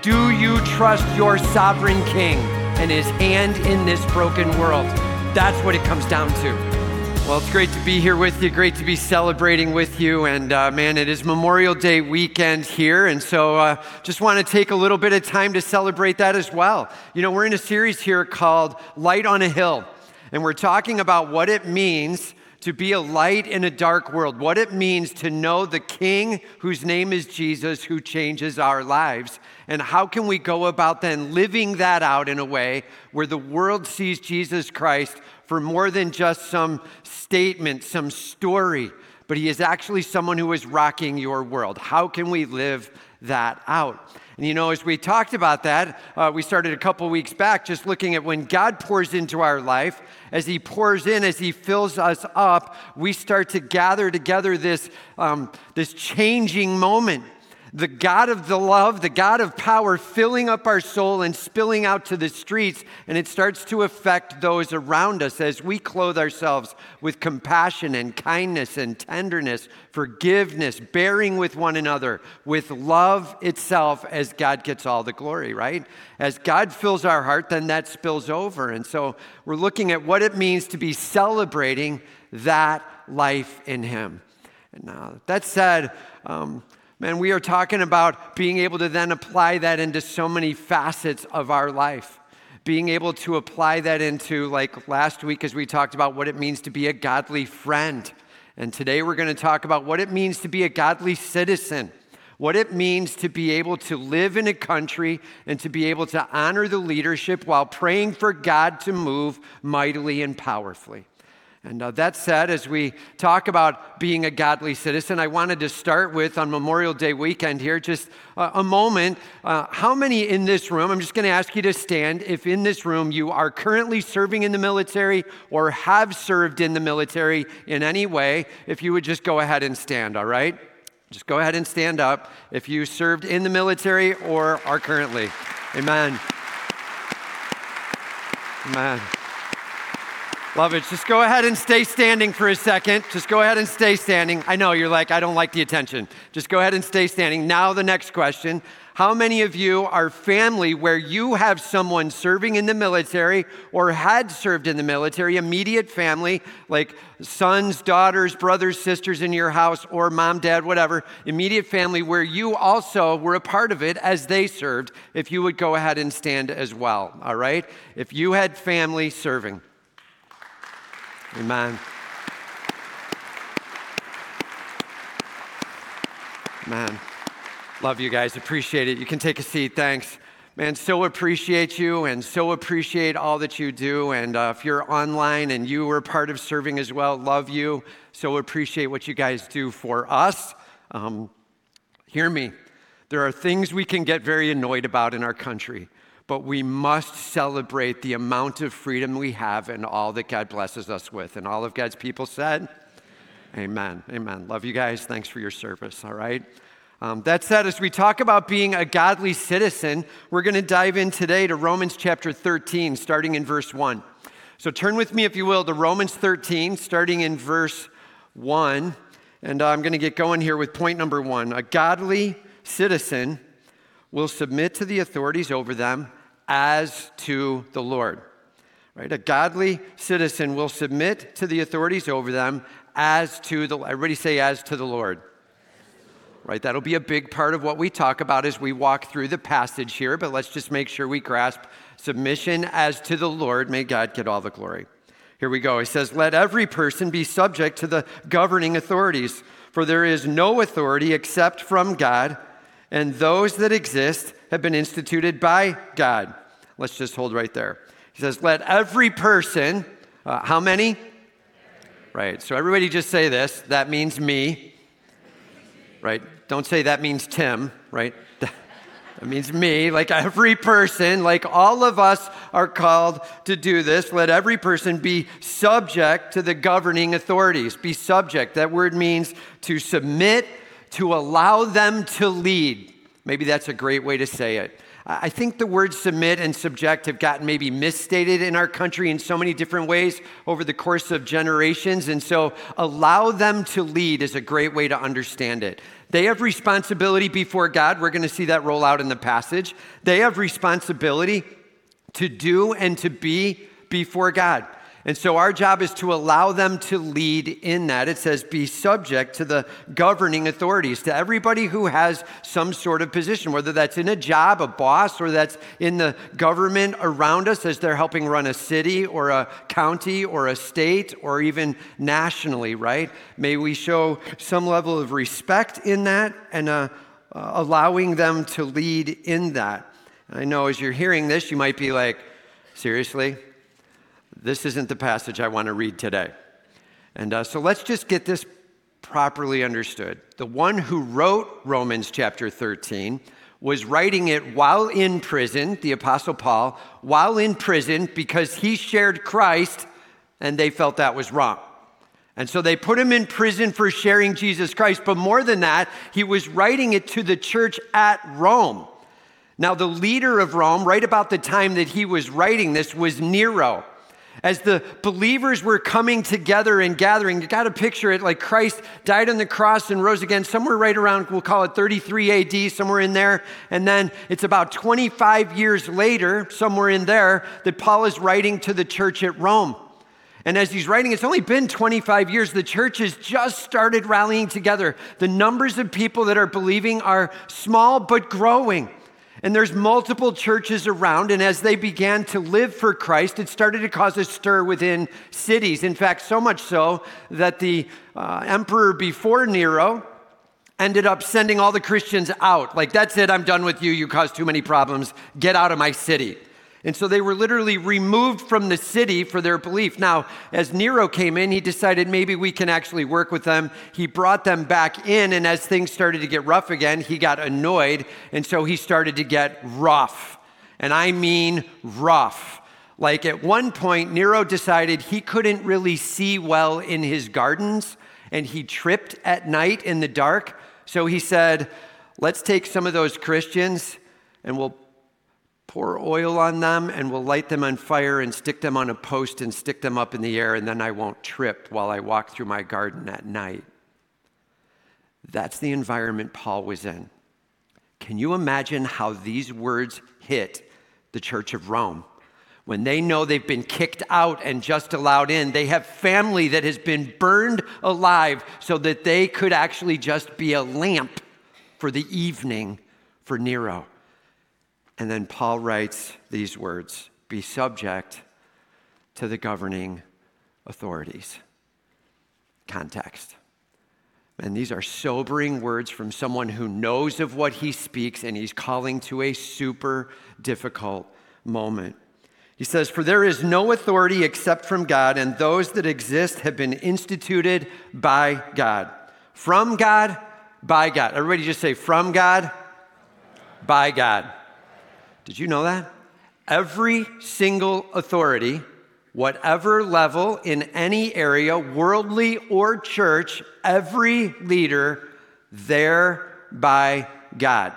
Do you trust your sovereign king and his hand in this broken world? That's what it comes down to. Well, it's great to be here with you. Great to be celebrating with you. And uh, man, it is Memorial Day weekend here. And so uh, just want to take a little bit of time to celebrate that as well. You know, we're in a series here called Light on a Hill. And we're talking about what it means to be a light in a dark world, what it means to know the King whose name is Jesus, who changes our lives. And how can we go about then living that out in a way where the world sees Jesus Christ for more than just some statement, some story, but he is actually someone who is rocking your world? How can we live that out? And you know, as we talked about that, uh, we started a couple weeks back just looking at when God pours into our life, as He pours in, as He fills us up, we start to gather together this, um, this changing moment the God of the love, the God of power, filling up our soul and spilling out to the streets. And it starts to affect those around us as we clothe ourselves with compassion and kindness and tenderness, forgiveness, bearing with one another, with love itself as God gets all the glory, right? As God fills our heart, then that spills over. And so we're looking at what it means to be celebrating that life in Him. And now, that said, um, Man, we are talking about being able to then apply that into so many facets of our life. Being able to apply that into, like last week, as we talked about what it means to be a godly friend. And today we're going to talk about what it means to be a godly citizen, what it means to be able to live in a country and to be able to honor the leadership while praying for God to move mightily and powerfully. And uh, that said, as we talk about being a godly citizen, I wanted to start with on Memorial Day weekend here just a moment. Uh, how many in this room, I'm just going to ask you to stand, if in this room you are currently serving in the military or have served in the military in any way, if you would just go ahead and stand, all right? Just go ahead and stand up if you served in the military or are currently. Amen. Amen. Love it. Just go ahead and stay standing for a second. Just go ahead and stay standing. I know you're like, I don't like the attention. Just go ahead and stay standing. Now, the next question How many of you are family where you have someone serving in the military or had served in the military, immediate family, like sons, daughters, brothers, sisters in your house, or mom, dad, whatever, immediate family where you also were a part of it as they served? If you would go ahead and stand as well, all right? If you had family serving. Amen. Man, love you guys. Appreciate it. You can take a seat. Thanks. Man, so appreciate you and so appreciate all that you do. And uh, if you're online and you were part of serving as well, love you. So appreciate what you guys do for us. Um, hear me. There are things we can get very annoyed about in our country but we must celebrate the amount of freedom we have and all that God blesses us with. And all of God's people said, Amen. Amen. Love you guys. Thanks for your service. All right. Um, that said, as we talk about being a godly citizen, we're going to dive in today to Romans chapter 13, starting in verse 1. So turn with me, if you will, to Romans 13, starting in verse 1. And uh, I'm going to get going here with point number one. A godly citizen will submit to the authorities over them as to the Lord. Right? A godly citizen will submit to the authorities over them as to the everybody say as to the Lord. Right? That'll be a big part of what we talk about as we walk through the passage here, but let's just make sure we grasp submission as to the Lord. May God get all the glory. Here we go. He says, Let every person be subject to the governing authorities, for there is no authority except from God, and those that exist have been instituted by God. Let's just hold right there. He says, Let every person, uh, how many? Right. So everybody just say this. That means me. Right. Don't say that means Tim. Right. That means me, like every person, like all of us are called to do this. Let every person be subject to the governing authorities. Be subject. That word means to submit, to allow them to lead. Maybe that's a great way to say it. I think the words submit and subject have gotten maybe misstated in our country in so many different ways over the course of generations. And so, allow them to lead is a great way to understand it. They have responsibility before God. We're going to see that roll out in the passage. They have responsibility to do and to be before God. And so our job is to allow them to lead in that. It says, be subject to the governing authorities, to everybody who has some sort of position, whether that's in a job, a boss, or that's in the government around us as they're helping run a city or a county or a state or even nationally, right? May we show some level of respect in that and uh, uh, allowing them to lead in that. I know as you're hearing this, you might be like, seriously? This isn't the passage I want to read today. And uh, so let's just get this properly understood. The one who wrote Romans chapter 13 was writing it while in prison, the Apostle Paul, while in prison because he shared Christ and they felt that was wrong. And so they put him in prison for sharing Jesus Christ. But more than that, he was writing it to the church at Rome. Now, the leader of Rome, right about the time that he was writing this, was Nero. As the believers were coming together and gathering, you got to picture it like Christ died on the cross and rose again, somewhere right around, we'll call it 33 AD, somewhere in there. And then it's about 25 years later, somewhere in there, that Paul is writing to the church at Rome. And as he's writing, it's only been 25 years. The church has just started rallying together. The numbers of people that are believing are small but growing. And there's multiple churches around, and as they began to live for Christ, it started to cause a stir within cities. In fact, so much so that the uh, emperor before Nero ended up sending all the Christians out. Like, that's it, I'm done with you, you caused too many problems, get out of my city. And so they were literally removed from the city for their belief. Now, as Nero came in, he decided maybe we can actually work with them. He brought them back in, and as things started to get rough again, he got annoyed, and so he started to get rough. And I mean rough. Like at one point, Nero decided he couldn't really see well in his gardens, and he tripped at night in the dark. So he said, Let's take some of those Christians and we'll pour oil on them and will light them on fire and stick them on a post and stick them up in the air, and then I won't trip while I walk through my garden at night. That's the environment Paul was in. Can you imagine how these words hit the church of Rome? When they know they've been kicked out and just allowed in, they have family that has been burned alive so that they could actually just be a lamp for the evening for Nero. And then Paul writes these words Be subject to the governing authorities. Context. And these are sobering words from someone who knows of what he speaks and he's calling to a super difficult moment. He says, For there is no authority except from God, and those that exist have been instituted by God. From God, by God. Everybody just say, From God, by God. Did you know that? Every single authority, whatever level in any area, worldly or church, every leader there by God.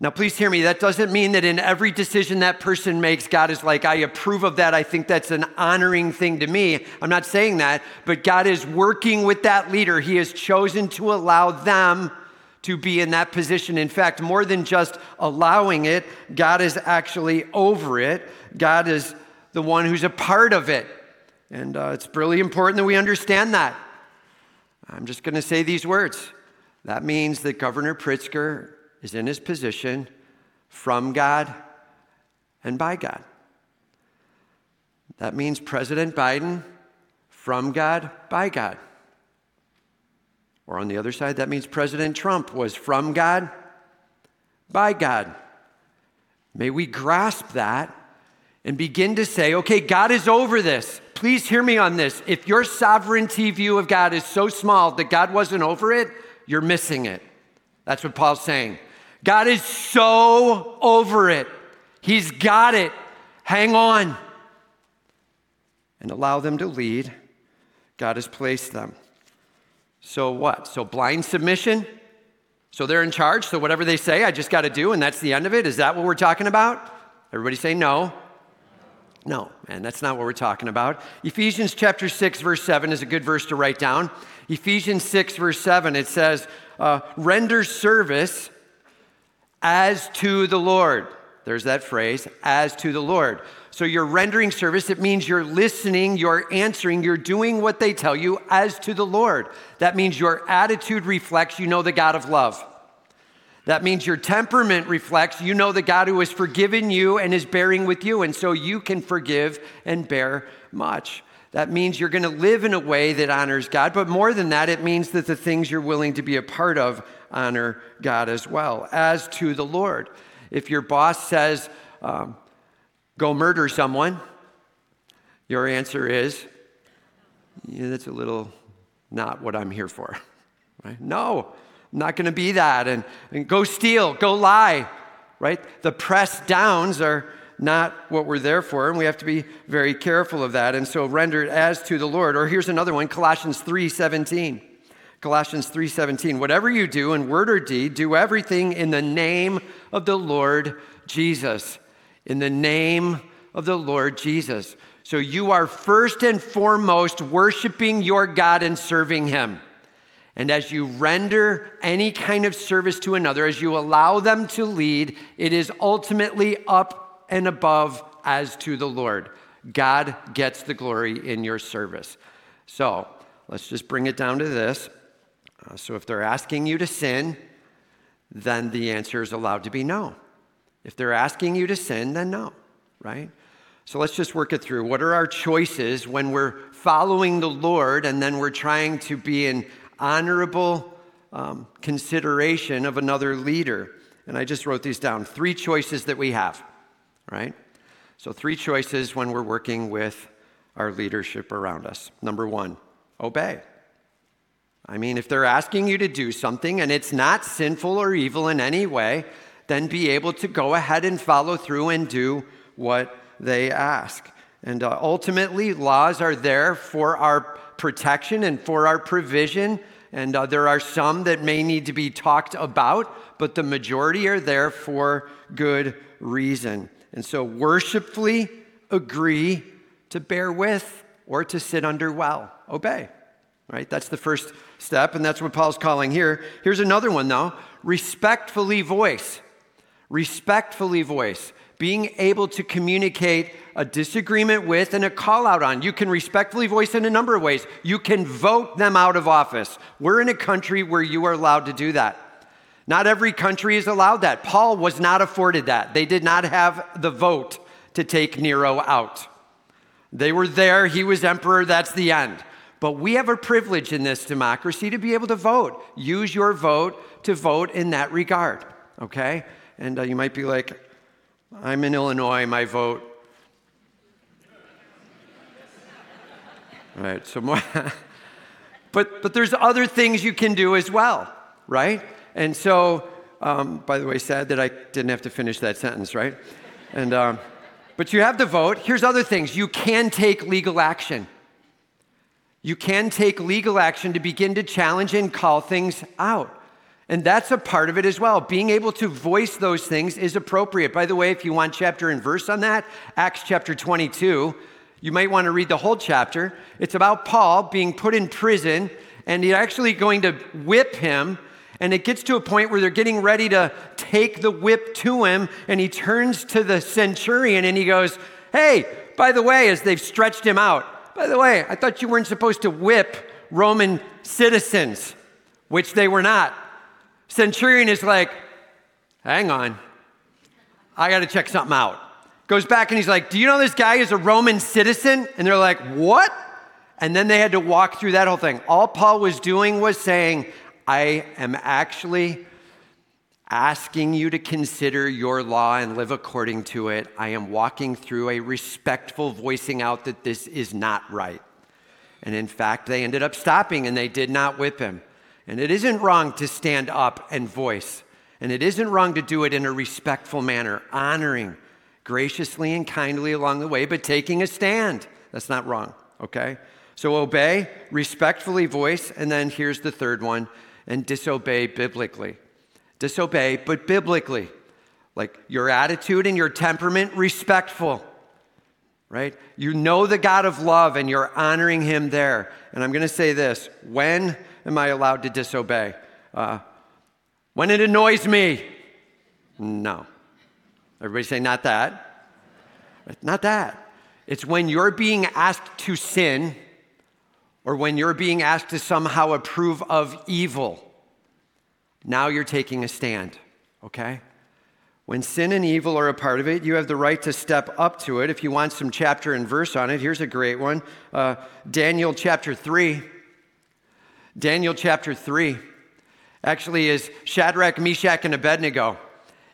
Now, please hear me. That doesn't mean that in every decision that person makes, God is like, I approve of that. I think that's an honoring thing to me. I'm not saying that, but God is working with that leader. He has chosen to allow them to be in that position. In fact, more than just allowing it, God is actually over it. God is the one who's a part of it. And uh, it's really important that we understand that. I'm just going to say these words. That means that Governor Pritzker is in his position from God and by God. That means President Biden from God, by God. Or on the other side, that means President Trump was from God, by God. May we grasp that and begin to say, okay, God is over this. Please hear me on this. If your sovereignty view of God is so small that God wasn't over it, you're missing it. That's what Paul's saying. God is so over it. He's got it. Hang on. And allow them to lead. God has placed them. So what? So blind submission? So they're in charge, so whatever they say, I just got to do, and that's the end of it. Is that what we're talking about? Everybody say no. No, and that's not what we're talking about. Ephesians chapter 6, verse 7 is a good verse to write down. Ephesians 6, verse 7, it says, uh, render service as to the Lord. There's that phrase, as to the Lord. So you're rendering service. It means you're listening, you're answering, you're doing what they tell you as to the Lord. That means your attitude reflects you know the God of love. That means your temperament reflects you know the God who has forgiven you and is bearing with you, and so you can forgive and bear much. That means you're going to live in a way that honors God, but more than that, it means that the things you're willing to be a part of honor God as well, as to the Lord. If your boss says, um, go murder someone, your answer is, yeah, that's a little not what I'm here for. Right? No, I'm not going to be that. And, and go steal, go lie. Right? The press downs are not what we're there for, and we have to be very careful of that. And so render it as to the Lord. Or here's another one, Colossians 3:17. Colossians 3:17. Whatever you do in word or deed, do everything in the name of the Lord Jesus in the name of the Lord Jesus. So you are first and foremost worshiping your God and serving Him. And as you render any kind of service to another, as you allow them to lead, it is ultimately up and above as to the Lord. God gets the glory in your service. So let's just bring it down to this. Uh, so if they're asking you to sin, then the answer is allowed to be no. If they're asking you to sin, then no, right? So let's just work it through. What are our choices when we're following the Lord and then we're trying to be an honorable um, consideration of another leader? And I just wrote these down three choices that we have, right? So, three choices when we're working with our leadership around us. Number one, obey. I mean, if they're asking you to do something and it's not sinful or evil in any way, then be able to go ahead and follow through and do what they ask. And uh, ultimately, laws are there for our protection and for our provision. And uh, there are some that may need to be talked about, but the majority are there for good reason. And so, worshipfully agree to bear with or to sit under well. Obey, right? That's the first step, and that's what Paul's calling here. Here's another one, though respectfully voice respectfully voice, being able to communicate a disagreement with and a call out on. You can respectfully voice in a number of ways. You can vote them out of office. We're in a country where you are allowed to do that. Not every country is allowed that. Paul was not afforded that. They did not have the vote to take Nero out. They were there, he was emperor, that's the end. But we have a privilege in this democracy to be able to vote. Use your vote to vote in that regard, okay? And uh, you might be like, I'm in Illinois, my vote. right, so more. but, but there's other things you can do as well, right? And so, um, by the way, sad that I didn't have to finish that sentence, right? And, um, but you have the vote. Here's other things you can take legal action. You can take legal action to begin to challenge and call things out. And that's a part of it as well. Being able to voice those things is appropriate. By the way, if you want chapter and verse on that, Acts chapter 22, you might want to read the whole chapter. It's about Paul being put in prison, and he's actually going to whip him. And it gets to a point where they're getting ready to take the whip to him, and he turns to the centurion and he goes, Hey, by the way, as they've stretched him out, by the way, I thought you weren't supposed to whip Roman citizens, which they were not. Centurion is like, hang on, I got to check something out. Goes back and he's like, Do you know this guy is a Roman citizen? And they're like, What? And then they had to walk through that whole thing. All Paul was doing was saying, I am actually asking you to consider your law and live according to it. I am walking through a respectful voicing out that this is not right. And in fact, they ended up stopping and they did not whip him. And it isn't wrong to stand up and voice. And it isn't wrong to do it in a respectful manner, honoring graciously and kindly along the way, but taking a stand. That's not wrong, okay? So obey, respectfully voice, and then here's the third one, and disobey biblically. disobey, but biblically. Like your attitude and your temperament, respectful, right? You know the God of love and you're honoring him there. And I'm going to say this when am I allowed to disobey? Uh, when it annoys me? No. Everybody say, not that. Not that. It's when you're being asked to sin or when you're being asked to somehow approve of evil. Now you're taking a stand, okay? When sin and evil are a part of it, you have the right to step up to it. If you want some chapter and verse on it, here's a great one uh, Daniel chapter 3. Daniel chapter 3 actually is Shadrach, Meshach, and Abednego.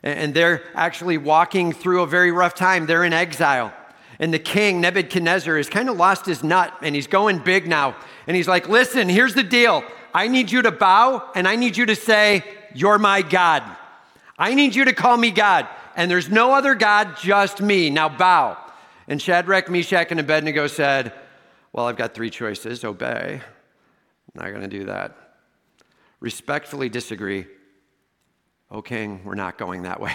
And they're actually walking through a very rough time. They're in exile. And the king, Nebuchadnezzar, has kind of lost his nut and he's going big now. And he's like, Listen, here's the deal. I need you to bow and I need you to say, You're my God. I need you to call me God. And there's no other God, just me. Now bow. And Shadrach, Meshach, and Abednego said, Well, I've got three choices obey. Not going to do that. Respectfully disagree. Oh, king, we're not going that way.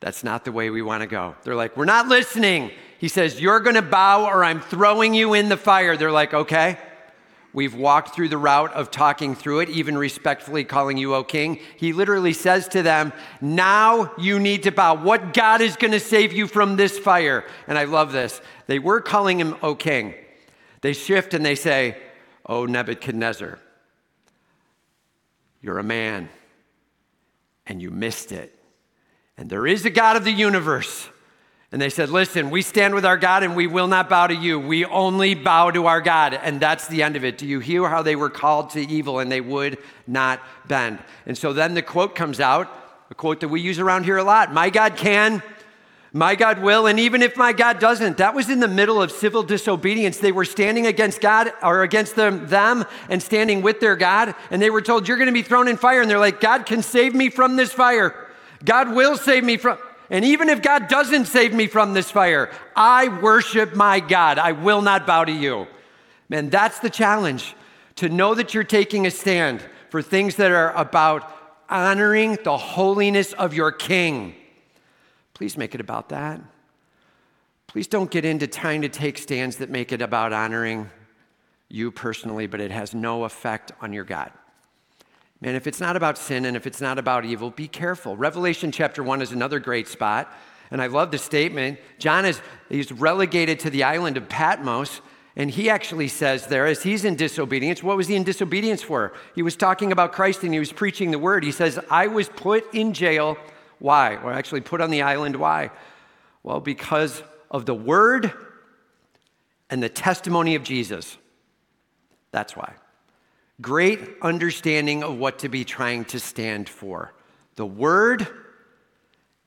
That's not the way we want to go. They're like, We're not listening. He says, You're going to bow or I'm throwing you in the fire. They're like, Okay. We've walked through the route of talking through it, even respectfully calling you, O king. He literally says to them, Now you need to bow. What God is going to save you from this fire? And I love this. They were calling him, O king. They shift and they say, O Nebuchadnezzar, you're a man and you missed it. And there is a God of the universe and they said, Listen, we stand with our God and we will not bow to you. We only bow to our God. And that's the end of it. Do you hear how they were called to evil and they would not bend? And so then the quote comes out, a quote that we use around here a lot My God can, my God will, and even if my God doesn't. That was in the middle of civil disobedience. They were standing against God or against them, them and standing with their God. And they were told, You're going to be thrown in fire. And they're like, God can save me from this fire. God will save me from. And even if God doesn't save me from this fire, I worship my God. I will not bow to you. Man, that's the challenge to know that you're taking a stand for things that are about honoring the holiness of your King. Please make it about that. Please don't get into trying to take stands that make it about honoring you personally, but it has no effect on your God. Man, if it's not about sin and if it's not about evil, be careful. Revelation chapter 1 is another great spot. And I love the statement. John is he's relegated to the island of Patmos. And he actually says there, as he's in disobedience, what was he in disobedience for? He was talking about Christ and he was preaching the word. He says, I was put in jail. Why? Or actually put on the island. Why? Well, because of the word and the testimony of Jesus. That's why great understanding of what to be trying to stand for the word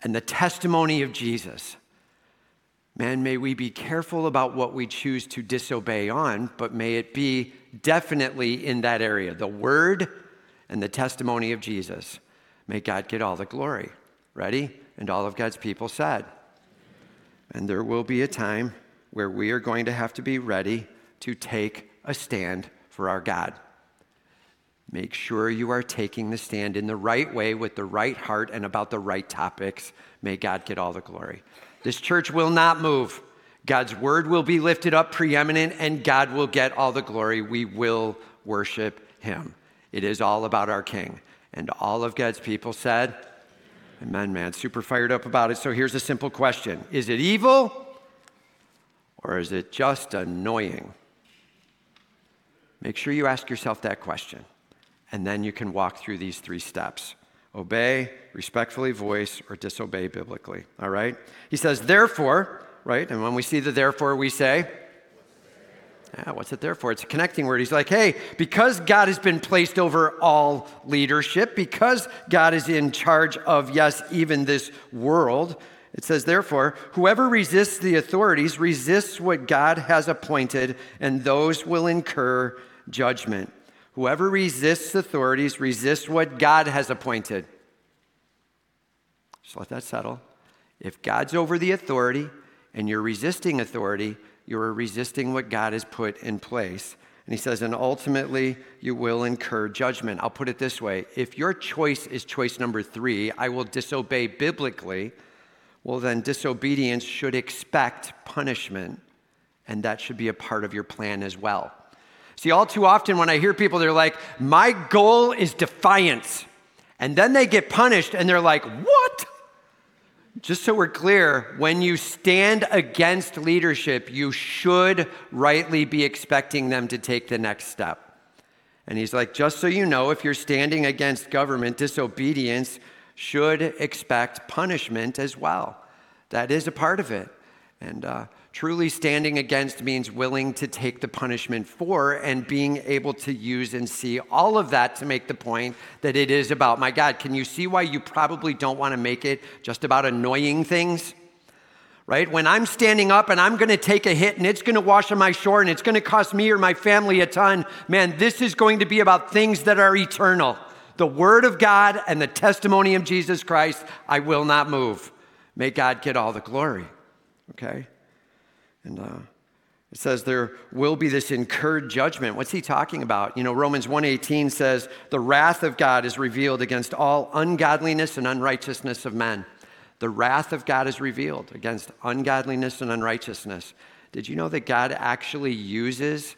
and the testimony of Jesus. Man, may we be careful about what we choose to disobey on, but may it be definitely in that area the word and the testimony of Jesus. May God get all the glory. Ready? And all of God's people said. And there will be a time where we are going to have to be ready to take a stand for our God. Make sure you are taking the stand in the right way with the right heart and about the right topics. May God get all the glory. This church will not move. God's word will be lifted up preeminent, and God will get all the glory. We will worship him. It is all about our King. And all of God's people said, Amen, man. Super fired up about it. So here's a simple question Is it evil or is it just annoying? Make sure you ask yourself that question and then you can walk through these three steps obey, respectfully voice, or disobey biblically. All right? He says, therefore, right? And when we see the therefore, we say, yeah, what's it there for? It's a connecting word. He's like, hey, because God has been placed over all leadership, because God is in charge of, yes, even this world, it says, therefore, whoever resists the authorities resists what God has appointed, and those will incur judgment. Whoever resists authorities resists what God has appointed. Just let that settle. If God's over the authority and you're resisting authority, you're resisting what God has put in place. And he says, and ultimately you will incur judgment. I'll put it this way if your choice is choice number three, I will disobey biblically, well, then disobedience should expect punishment, and that should be a part of your plan as well. See, all too often when I hear people, they're like, my goal is defiance. And then they get punished and they're like, what? Just so we're clear, when you stand against leadership, you should rightly be expecting them to take the next step. And he's like, just so you know, if you're standing against government, disobedience should expect punishment as well. That is a part of it. And uh, truly standing against means willing to take the punishment for and being able to use and see all of that to make the point that it is about my God. Can you see why you probably don't want to make it just about annoying things? Right? When I'm standing up and I'm going to take a hit and it's going to wash on my shore and it's going to cost me or my family a ton, man, this is going to be about things that are eternal. The Word of God and the testimony of Jesus Christ, I will not move. May God get all the glory. Okay? And uh, it says there will be this incurred judgment. What's he talking about? You know, Romans 1:18 says, "The wrath of God is revealed against all ungodliness and unrighteousness of men." The wrath of God is revealed against ungodliness and unrighteousness. Did you know that God actually uses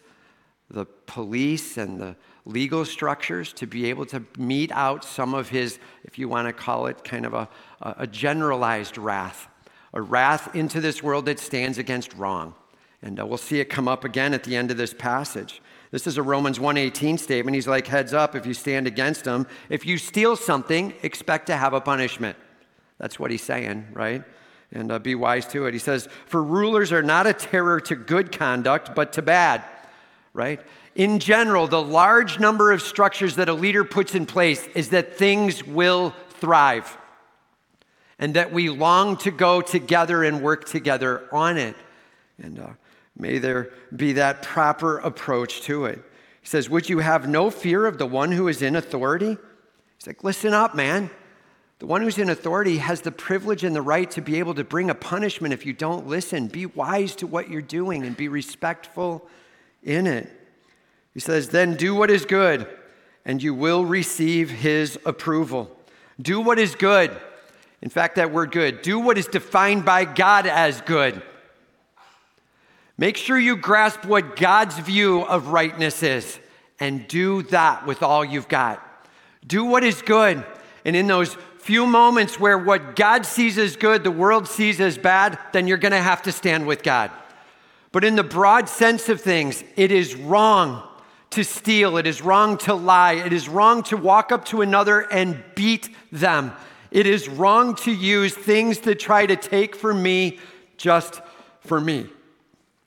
the police and the legal structures to be able to mete out some of his, if you want to call it kind of a, a generalized wrath? A wrath into this world that stands against wrong. And uh, we'll see it come up again at the end of this passage. This is a Romans 1:18 statement. He's like, "Heads up if you stand against them. If you steal something, expect to have a punishment." That's what he's saying, right? And uh, be wise to it. He says, "For rulers are not a terror to good conduct, but to bad." Right? In general, the large number of structures that a leader puts in place is that things will thrive and that we long to go together and work together on it. And uh, may there be that proper approach to it. He says, Would you have no fear of the one who is in authority? He's like, Listen up, man. The one who's in authority has the privilege and the right to be able to bring a punishment if you don't listen. Be wise to what you're doing and be respectful in it. He says, Then do what is good, and you will receive his approval. Do what is good. In fact, that word good, do what is defined by God as good. Make sure you grasp what God's view of rightness is and do that with all you've got. Do what is good. And in those few moments where what God sees as good, the world sees as bad, then you're going to have to stand with God. But in the broad sense of things, it is wrong to steal, it is wrong to lie, it is wrong to walk up to another and beat them. It is wrong to use things to try to take for me just for me.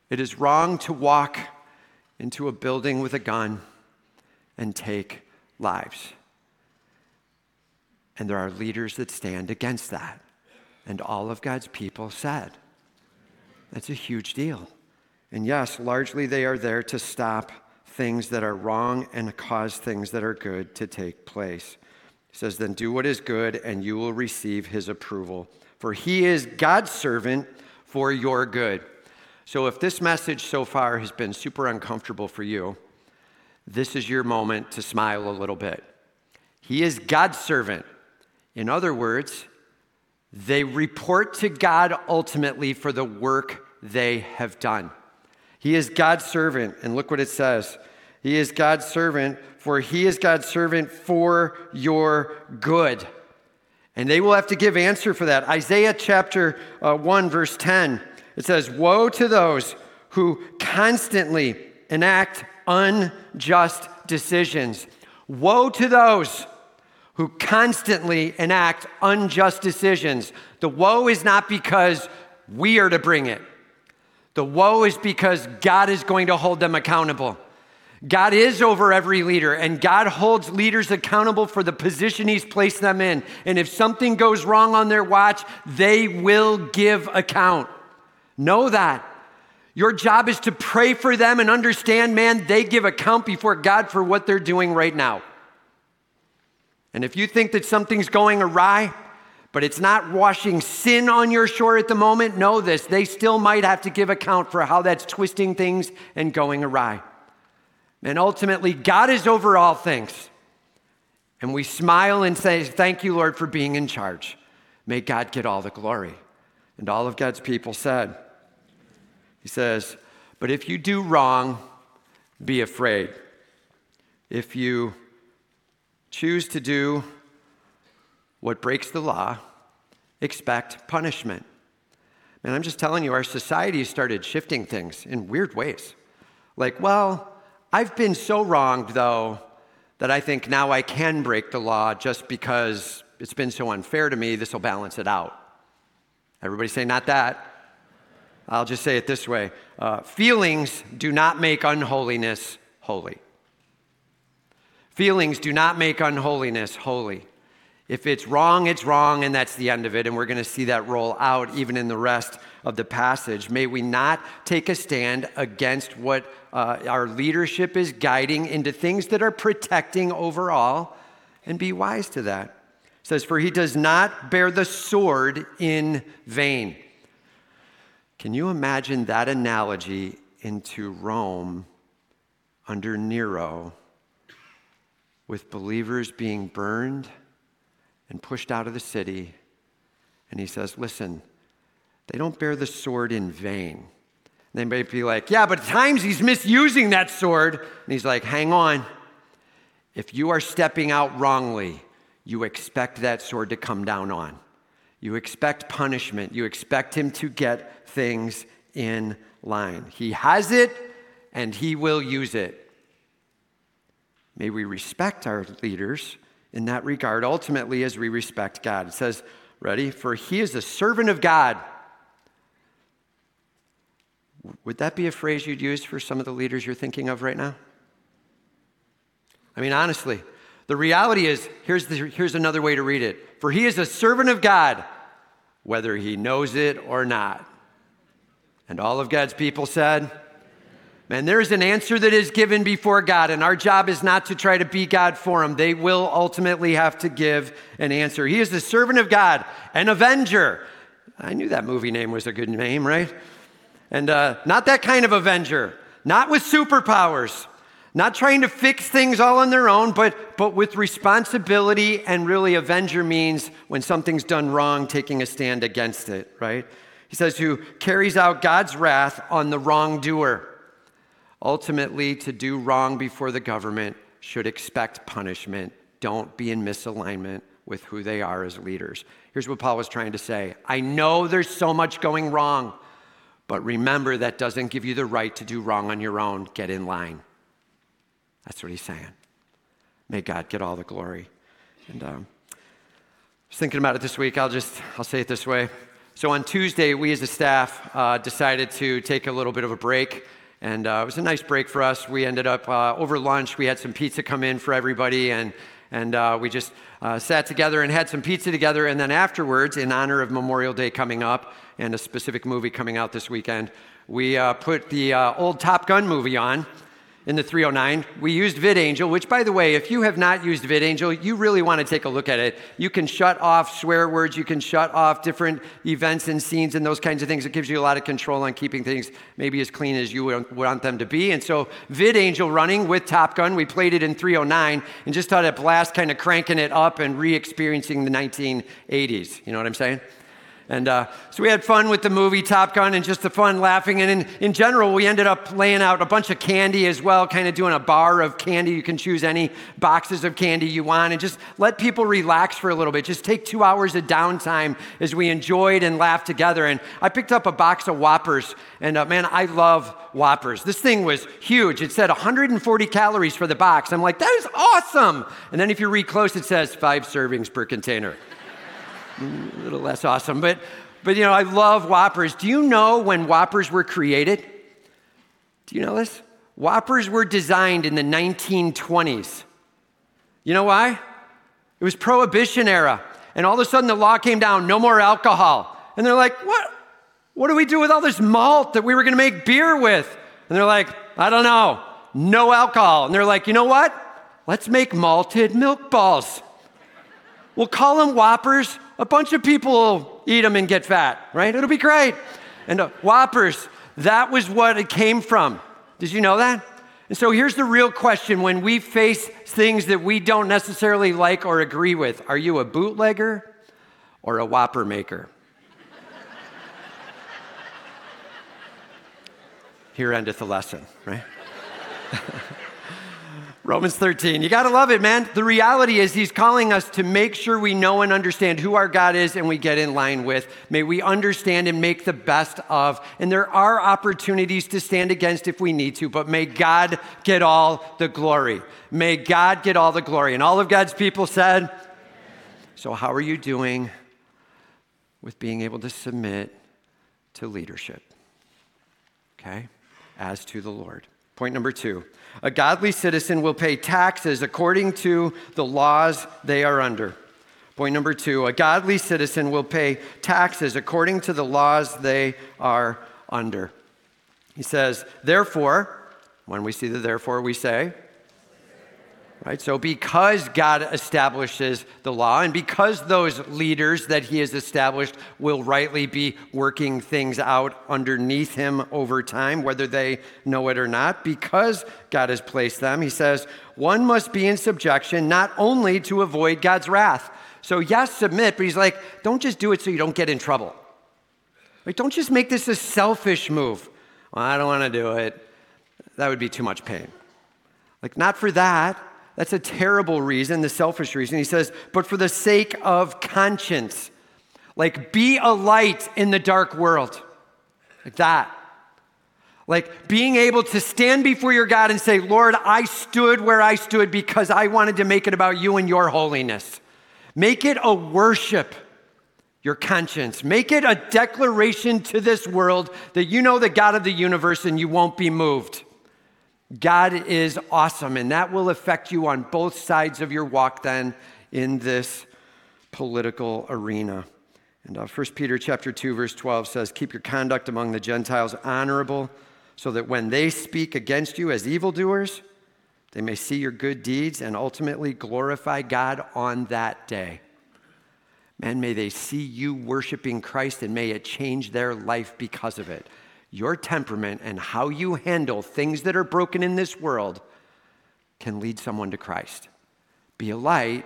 It is wrong to walk into a building with a gun and take lives. And there are leaders that stand against that. And all of God's people said, that's a huge deal. And yes, largely they are there to stop things that are wrong and cause things that are good to take place. He says, Then do what is good, and you will receive his approval. For he is God's servant for your good. So if this message so far has been super uncomfortable for you, this is your moment to smile a little bit. He is God's servant. In other words, they report to God ultimately for the work they have done. He is God's servant. And look what it says He is God's servant for he is God's servant for your good. And they will have to give answer for that. Isaiah chapter uh, 1, verse 10, it says, Woe to those who constantly enact unjust decisions. Woe to those who constantly enact unjust decisions. The woe is not because we are to bring it, the woe is because God is going to hold them accountable. God is over every leader, and God holds leaders accountable for the position He's placed them in. And if something goes wrong on their watch, they will give account. Know that. Your job is to pray for them and understand, man, they give account before God for what they're doing right now. And if you think that something's going awry, but it's not washing sin on your shore at the moment, know this. They still might have to give account for how that's twisting things and going awry. And ultimately, God is over all things. And we smile and say, Thank you, Lord, for being in charge. May God get all the glory. And all of God's people said, He says, But if you do wrong, be afraid. If you choose to do what breaks the law, expect punishment. And I'm just telling you, our society started shifting things in weird ways. Like, well, I've been so wronged, though, that I think now I can break the law just because it's been so unfair to me, this will balance it out. Everybody say, not that. I'll just say it this way uh, feelings do not make unholiness holy. Feelings do not make unholiness holy. If it's wrong, it's wrong, and that's the end of it. And we're going to see that roll out even in the rest of the passage. May we not take a stand against what uh, our leadership is guiding into things that are protecting overall and be wise to that. It says, For he does not bear the sword in vain. Can you imagine that analogy into Rome under Nero with believers being burned? And pushed out of the city. And he says, Listen, they don't bear the sword in vain. they may be like, Yeah, but at times he's misusing that sword. And he's like, Hang on. If you are stepping out wrongly, you expect that sword to come down on. You expect punishment. You expect him to get things in line. He has it and he will use it. May we respect our leaders in that regard, ultimately, as we respect God. It says, ready? For he is a servant of God. Would that be a phrase you'd use for some of the leaders you're thinking of right now? I mean, honestly, the reality is here's, the, here's another way to read it. For he is a servant of God, whether he knows it or not. And all of God's people said, Man, there's an answer that is given before God, and our job is not to try to be God for him. They will ultimately have to give an answer. He is the servant of God, an avenger. I knew that movie name was a good name, right? And uh, not that kind of avenger, not with superpowers, not trying to fix things all on their own, but, but with responsibility. And really, avenger means when something's done wrong, taking a stand against it, right? He says, who carries out God's wrath on the wrongdoer. Ultimately, to do wrong before the government should expect punishment. Don't be in misalignment with who they are as leaders. Here's what Paul was trying to say I know there's so much going wrong, but remember that doesn't give you the right to do wrong on your own. Get in line. That's what he's saying. May God get all the glory. And um, I was thinking about it this week. I'll just I'll say it this way. So on Tuesday, we as a staff uh, decided to take a little bit of a break and uh, it was a nice break for us. We ended up uh, over lunch, we had some pizza come in for everybody, and, and uh, we just uh, sat together and had some pizza together. And then afterwards, in honor of Memorial Day coming up and a specific movie coming out this weekend, we uh, put the uh, old Top Gun movie on in the 309. We used VidAngel, which, by the way, if you have not used VidAngel, you really want to take a look at it. You can shut off swear words, you can shut off different events and scenes and those kinds of things. It gives you a lot of control on keeping things maybe as clean as you want them to be. And so, VidAngel running with Top Gun, we played it in 309 and just had a blast kind of cranking it up and re experiencing the 1980s. You know what I'm saying? And uh, so we had fun with the movie Top Gun and just the fun laughing. And in, in general, we ended up laying out a bunch of candy as well, kind of doing a bar of candy. You can choose any boxes of candy you want and just let people relax for a little bit. Just take two hours of downtime as we enjoyed and laughed together. And I picked up a box of Whoppers. And uh, man, I love Whoppers. This thing was huge. It said 140 calories for the box. I'm like, that is awesome. And then if you read close, it says five servings per container a little less awesome. But, but you know, I love Whoppers. Do you know when Whoppers were created? Do you know this? Whoppers were designed in the 1920s. You know why? It was Prohibition era. And all of a sudden the law came down no more alcohol. And they're like, what? What do we do with all this malt that we were going to make beer with? And they're like, I don't know. No alcohol. And they're like, you know what? Let's make malted milk balls. We'll call them Whoppers. A bunch of people will eat them and get fat, right? It'll be great. And uh, Whoppers, that was what it came from. Did you know that? And so here's the real question when we face things that we don't necessarily like or agree with are you a bootlegger or a whopper maker? Here endeth the lesson, right? Romans 13. You got to love it, man. The reality is, he's calling us to make sure we know and understand who our God is and we get in line with. May we understand and make the best of. And there are opportunities to stand against if we need to, but may God get all the glory. May God get all the glory. And all of God's people said, So, how are you doing with being able to submit to leadership? Okay? As to the Lord. Point number two a godly citizen will pay taxes according to the laws they are under. Point number two a godly citizen will pay taxes according to the laws they are under. He says, therefore, when we see the therefore, we say, Right? So, because God establishes the law, and because those leaders that He has established will rightly be working things out underneath Him over time, whether they know it or not, because God has placed them, He says, one must be in subjection not only to avoid God's wrath. So, yes, submit, but He's like, don't just do it so you don't get in trouble. Like, don't just make this a selfish move. Well, I don't want to do it. That would be too much pain. Like, not for that. That's a terrible reason, the selfish reason. He says, but for the sake of conscience. Like, be a light in the dark world. Like that. Like being able to stand before your God and say, Lord, I stood where I stood because I wanted to make it about you and your holiness. Make it a worship, your conscience. Make it a declaration to this world that you know the God of the universe and you won't be moved. God is awesome, and that will affect you on both sides of your walk then in this political arena. And uh, 1 Peter chapter 2, verse 12 says, Keep your conduct among the Gentiles honorable, so that when they speak against you as evildoers, they may see your good deeds and ultimately glorify God on that day. Man, may they see you worshiping Christ and may it change their life because of it your temperament and how you handle things that are broken in this world can lead someone to Christ. Be a light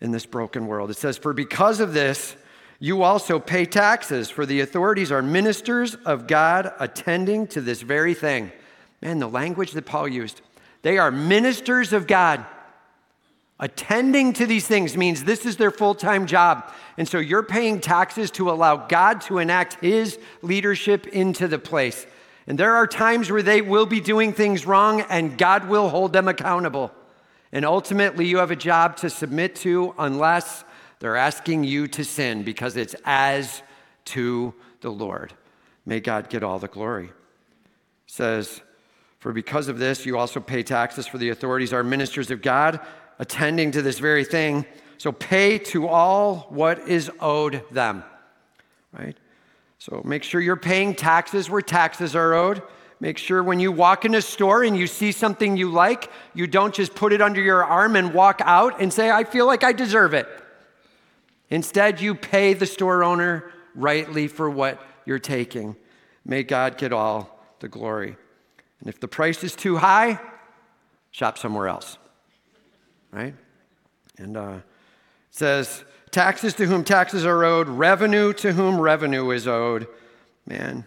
in this broken world. It says, For because of this, you also pay taxes, for the authorities are ministers of God attending to this very thing. Man, the language that Paul used, they are ministers of God. Attending to these things means this is their full time job. And so you're paying taxes to allow God to enact His leadership into the place. And there are times where they will be doing things wrong and God will hold them accountable. And ultimately, you have a job to submit to unless they're asking you to sin because it's as to the Lord. May God get all the glory. It says, For because of this, you also pay taxes, for the authorities are ministers of God attending to this very thing. So pay to all what is owed them, right? So make sure you're paying taxes where taxes are owed. Make sure when you walk in a store and you see something you like, you don't just put it under your arm and walk out and say, I feel like I deserve it. Instead, you pay the store owner rightly for what you're taking. May God get all the glory. And if the price is too high, shop somewhere else right? And uh, it says, taxes to whom taxes are owed, revenue to whom revenue is owed. Man,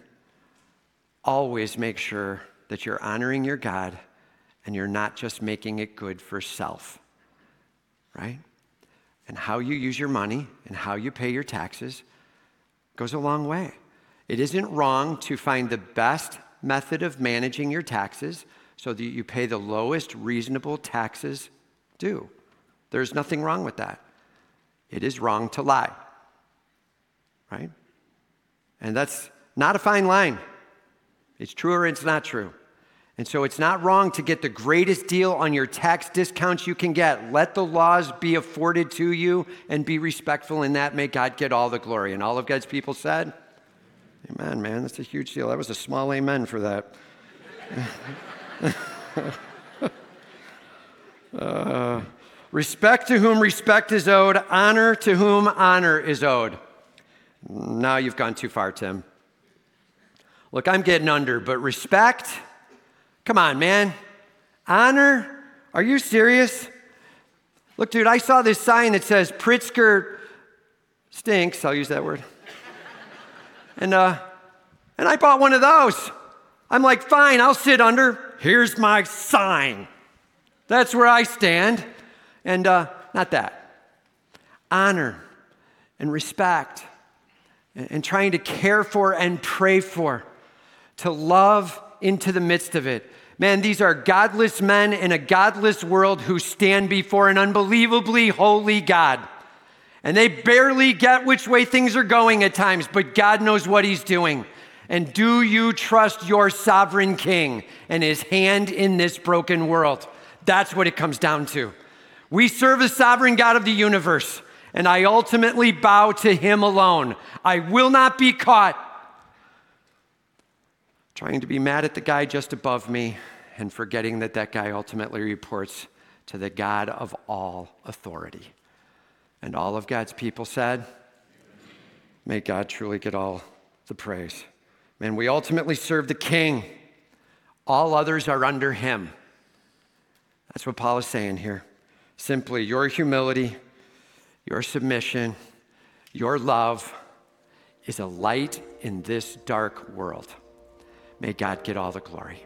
always make sure that you're honoring your God and you're not just making it good for self, right? And how you use your money and how you pay your taxes goes a long way. It isn't wrong to find the best method of managing your taxes so that you pay the lowest reasonable taxes do. There's nothing wrong with that. It is wrong to lie, right? And that's not a fine line. It's true or it's not true. And so it's not wrong to get the greatest deal on your tax discounts you can get. Let the laws be afforded to you and be respectful in that. May God get all the glory. And all of God's people said, Amen, man. That's a huge deal. That was a small amen for that. Uh, respect to whom respect is owed, honor to whom honor is owed. Now you've gone too far, Tim. Look, I'm getting under, but respect, come on, man. Honor? Are you serious? Look, dude, I saw this sign that says Pritzker stinks. I'll use that word. and, uh, and I bought one of those. I'm like, fine, I'll sit under. Here's my sign. That's where I stand. And uh, not that. Honor and respect and, and trying to care for and pray for, to love into the midst of it. Man, these are godless men in a godless world who stand before an unbelievably holy God. And they barely get which way things are going at times, but God knows what He's doing. And do you trust your sovereign king and his hand in this broken world? That's what it comes down to. We serve a sovereign God of the universe, and I ultimately bow to him alone. I will not be caught trying to be mad at the guy just above me and forgetting that that guy ultimately reports to the God of all authority. And all of God's people said, May God truly get all the praise. Man, we ultimately serve the King. All others are under him. That's what Paul is saying here. Simply, your humility, your submission, your love is a light in this dark world. May God get all the glory.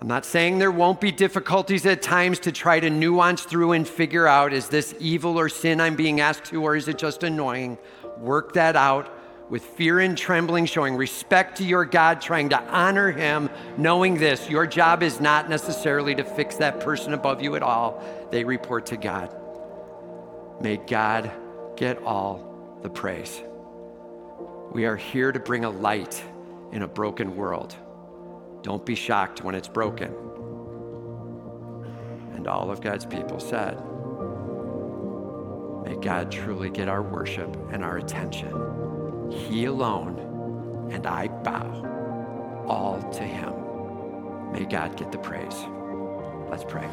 I'm not saying there won't be difficulties at times to try to nuance through and figure out is this evil or sin I'm being asked to, or is it just annoying? Work that out with fear and trembling, showing respect to your God, trying to honor Him, knowing this your job is not necessarily to fix that person above you at all. They report to God. May God get all the praise. We are here to bring a light in a broken world. Don't be shocked when it's broken. And all of God's people said, May God truly get our worship and our attention. He alone, and I bow all to Him. May God get the praise. Let's pray.